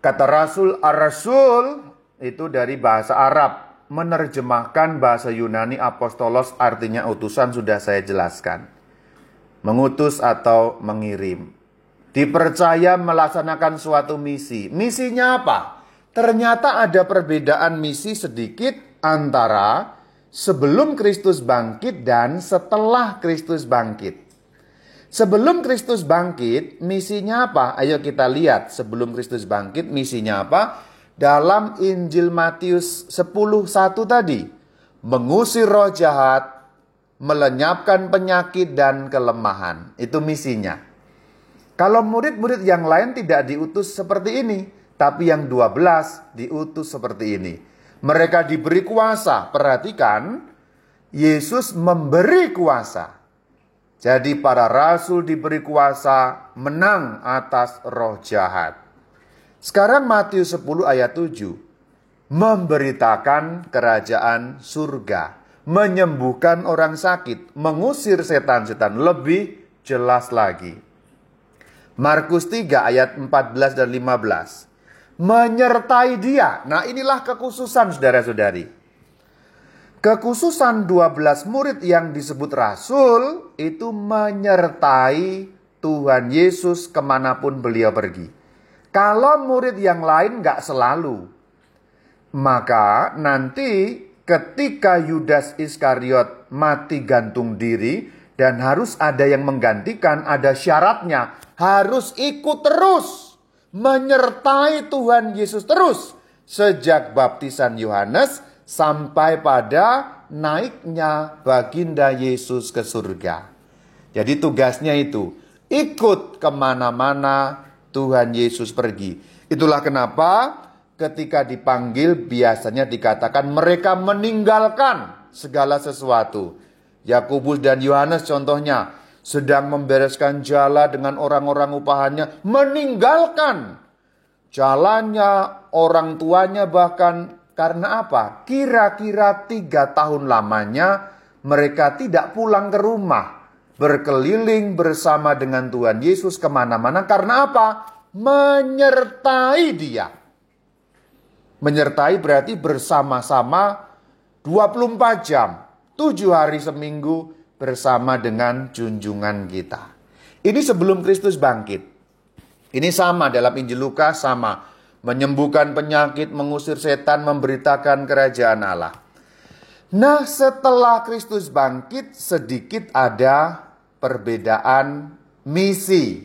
Kata Rasul ar-Rasul itu dari bahasa Arab. Menerjemahkan bahasa Yunani apostolos artinya utusan sudah saya jelaskan mengutus atau mengirim. Dipercaya melaksanakan suatu misi. Misinya apa? Ternyata ada perbedaan misi sedikit antara sebelum Kristus bangkit dan setelah Kristus bangkit. Sebelum Kristus bangkit, misinya apa? Ayo kita lihat sebelum Kristus bangkit misinya apa? Dalam Injil Matius 10:1 tadi, mengusir roh jahat, melenyapkan penyakit dan kelemahan. Itu misinya. Kalau murid-murid yang lain tidak diutus seperti ini, tapi yang 12 diutus seperti ini. Mereka diberi kuasa. Perhatikan, Yesus memberi kuasa. Jadi para rasul diberi kuasa menang atas roh jahat. Sekarang Matius 10 ayat 7 memberitakan kerajaan surga menyembuhkan orang sakit, mengusir setan-setan lebih jelas lagi. Markus 3 ayat 14 dan 15. Menyertai dia. Nah inilah kekhususan saudara-saudari. Kekhususan 12 murid yang disebut rasul itu menyertai Tuhan Yesus ke mana pun beliau pergi. Kalau murid yang lain nggak selalu, maka nanti ketika Yudas Iskariot mati gantung diri dan harus ada yang menggantikan, ada syaratnya, harus ikut terus menyertai Tuhan Yesus terus sejak baptisan Yohanes sampai pada naiknya baginda Yesus ke surga. Jadi tugasnya itu ikut ke mana-mana Tuhan Yesus pergi. Itulah kenapa ketika dipanggil biasanya dikatakan mereka meninggalkan segala sesuatu. Yakobus dan Yohanes contohnya sedang membereskan jala dengan orang-orang upahannya meninggalkan jalannya orang tuanya bahkan karena apa? Kira-kira tiga tahun lamanya mereka tidak pulang ke rumah berkeliling bersama dengan Tuhan Yesus ke mana-mana karena apa? Menyertai dia. Menyertai berarti bersama-sama 24 jam, 7 hari seminggu bersama dengan junjungan kita. Ini sebelum Kristus bangkit. Ini sama dalam Injil Lukas sama. Menyembuhkan penyakit, mengusir setan, memberitakan kerajaan Allah. Nah setelah Kristus bangkit sedikit ada perbedaan misi.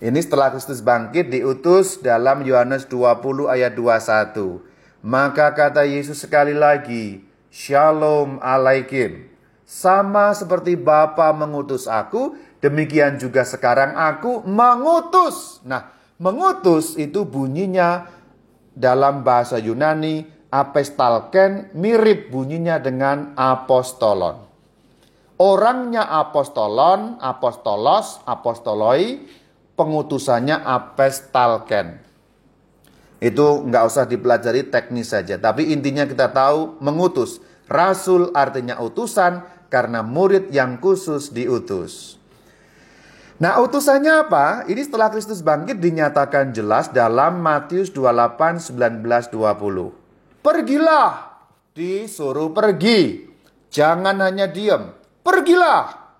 Ini setelah Kristus bangkit diutus dalam Yohanes 20 ayat 21. Maka kata Yesus sekali lagi, Shalom alaikum. Sama seperti Bapa mengutus aku, demikian juga sekarang aku mengutus. Nah, mengutus itu bunyinya dalam bahasa Yunani apestalken mirip bunyinya dengan apostolon. Orangnya apostolon, apostolos, apostoloi pengutusannya apestalken. Itu nggak usah dipelajari teknis saja. Tapi intinya kita tahu mengutus. Rasul artinya utusan karena murid yang khusus diutus. Nah utusannya apa? Ini setelah Kristus bangkit dinyatakan jelas dalam Matius 28, 19, 20. Pergilah, disuruh pergi. Jangan hanya diam, pergilah.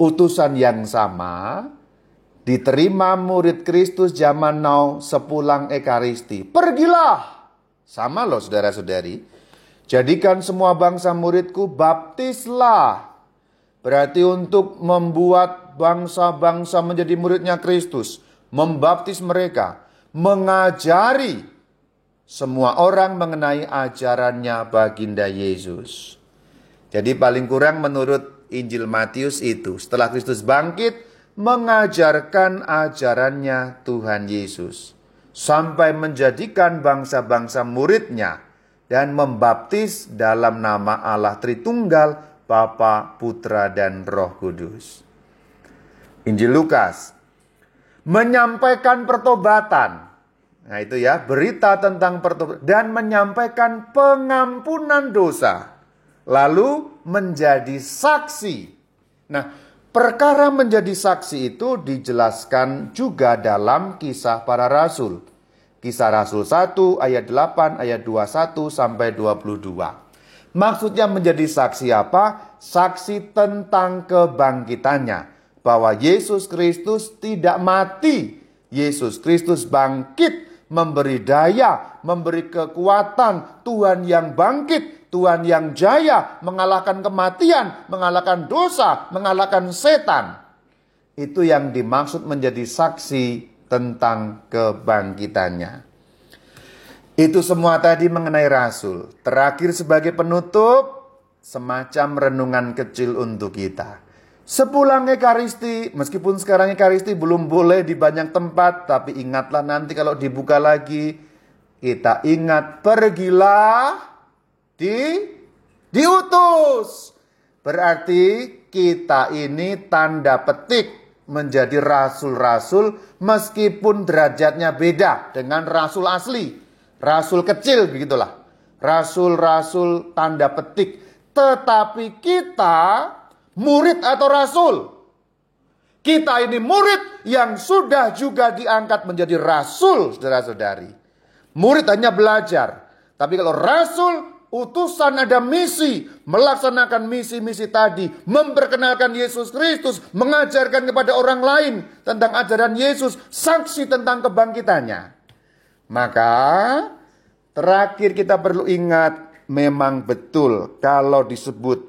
Utusan yang sama Diterima murid Kristus zaman now sepulang Ekaristi. Pergilah. Sama loh saudara-saudari. Jadikan semua bangsa muridku baptislah. Berarti untuk membuat bangsa-bangsa menjadi muridnya Kristus. Membaptis mereka. Mengajari semua orang mengenai ajarannya baginda Yesus. Jadi paling kurang menurut Injil Matius itu. Setelah Kristus bangkit, mengajarkan ajarannya Tuhan Yesus sampai menjadikan bangsa-bangsa muridnya dan membaptis dalam nama Allah Tritunggal Bapa, Putra, dan Roh Kudus. Injil Lukas menyampaikan pertobatan. Nah, itu ya, berita tentang pertobatan dan menyampaikan pengampunan dosa. Lalu menjadi saksi. Nah, perkara menjadi saksi itu dijelaskan juga dalam kisah para rasul. Kisah Rasul 1 ayat 8 ayat 21 sampai 22. Maksudnya menjadi saksi apa? Saksi tentang kebangkitannya. Bahwa Yesus Kristus tidak mati. Yesus Kristus bangkit, memberi daya, memberi kekuatan. Tuhan yang bangkit, Tuhan yang jaya, mengalahkan kematian, mengalahkan dosa, mengalahkan setan. Itu yang dimaksud menjadi saksi tentang kebangkitannya. Itu semua tadi mengenai rasul. Terakhir sebagai penutup, semacam renungan kecil untuk kita. Sepulang Ekaristi, meskipun sekarang Ekaristi belum boleh di banyak tempat, tapi ingatlah nanti kalau dibuka lagi, kita ingat pergilah di diutus. Berarti kita ini tanda petik menjadi rasul-rasul meskipun derajatnya beda dengan rasul asli. Rasul kecil begitulah. Rasul-rasul tanda petik. Tetapi kita murid atau rasul. Kita ini murid yang sudah juga diangkat menjadi rasul, saudara-saudari. Murid hanya belajar. Tapi kalau rasul utusan ada misi, melaksanakan misi-misi tadi, memperkenalkan Yesus Kristus, mengajarkan kepada orang lain tentang ajaran Yesus, saksi tentang kebangkitannya. Maka terakhir kita perlu ingat memang betul kalau disebut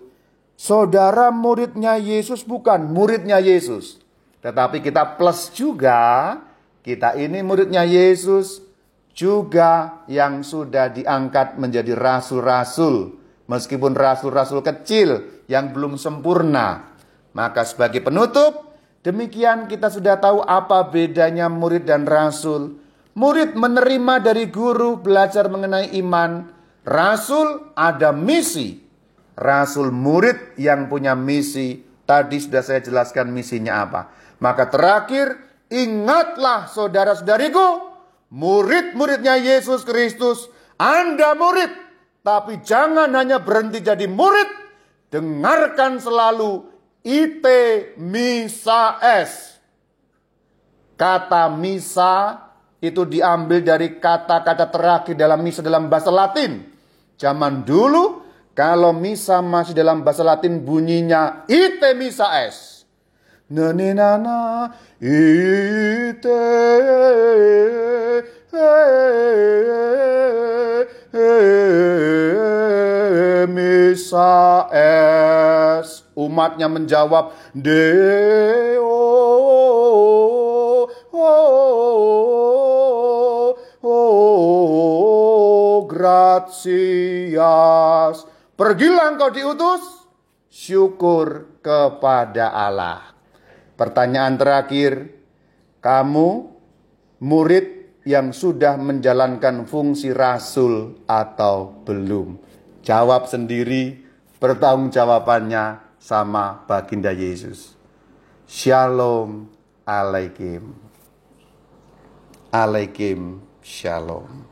saudara muridnya Yesus bukan muridnya Yesus. Tetapi kita plus juga kita ini muridnya Yesus, juga yang sudah diangkat menjadi rasul-rasul, meskipun rasul-rasul kecil yang belum sempurna. Maka sebagai penutup, demikian kita sudah tahu apa bedanya murid dan rasul. Murid menerima dari guru belajar mengenai iman. Rasul ada misi. Rasul murid yang punya misi. Tadi sudah saya jelaskan misinya apa. Maka terakhir, ingatlah saudara-saudariku, murid-muridnya Yesus Kristus, Anda murid, tapi jangan hanya berhenti jadi murid, dengarkan selalu ite misa es. Kata misa itu diambil dari kata-kata terakhir dalam misa dalam bahasa Latin. Zaman dulu kalau misa masih dalam bahasa Latin bunyinya ite misa es. Nani nana ite misa es. Umatnya menjawab deo gratias pergilah engkau diutus syukur kepada Allah Pertanyaan terakhir, kamu murid yang sudah menjalankan fungsi rasul atau belum? Jawab sendiri, bertanggung jawabannya sama baginda Yesus. Shalom alaikum. Alaikum shalom.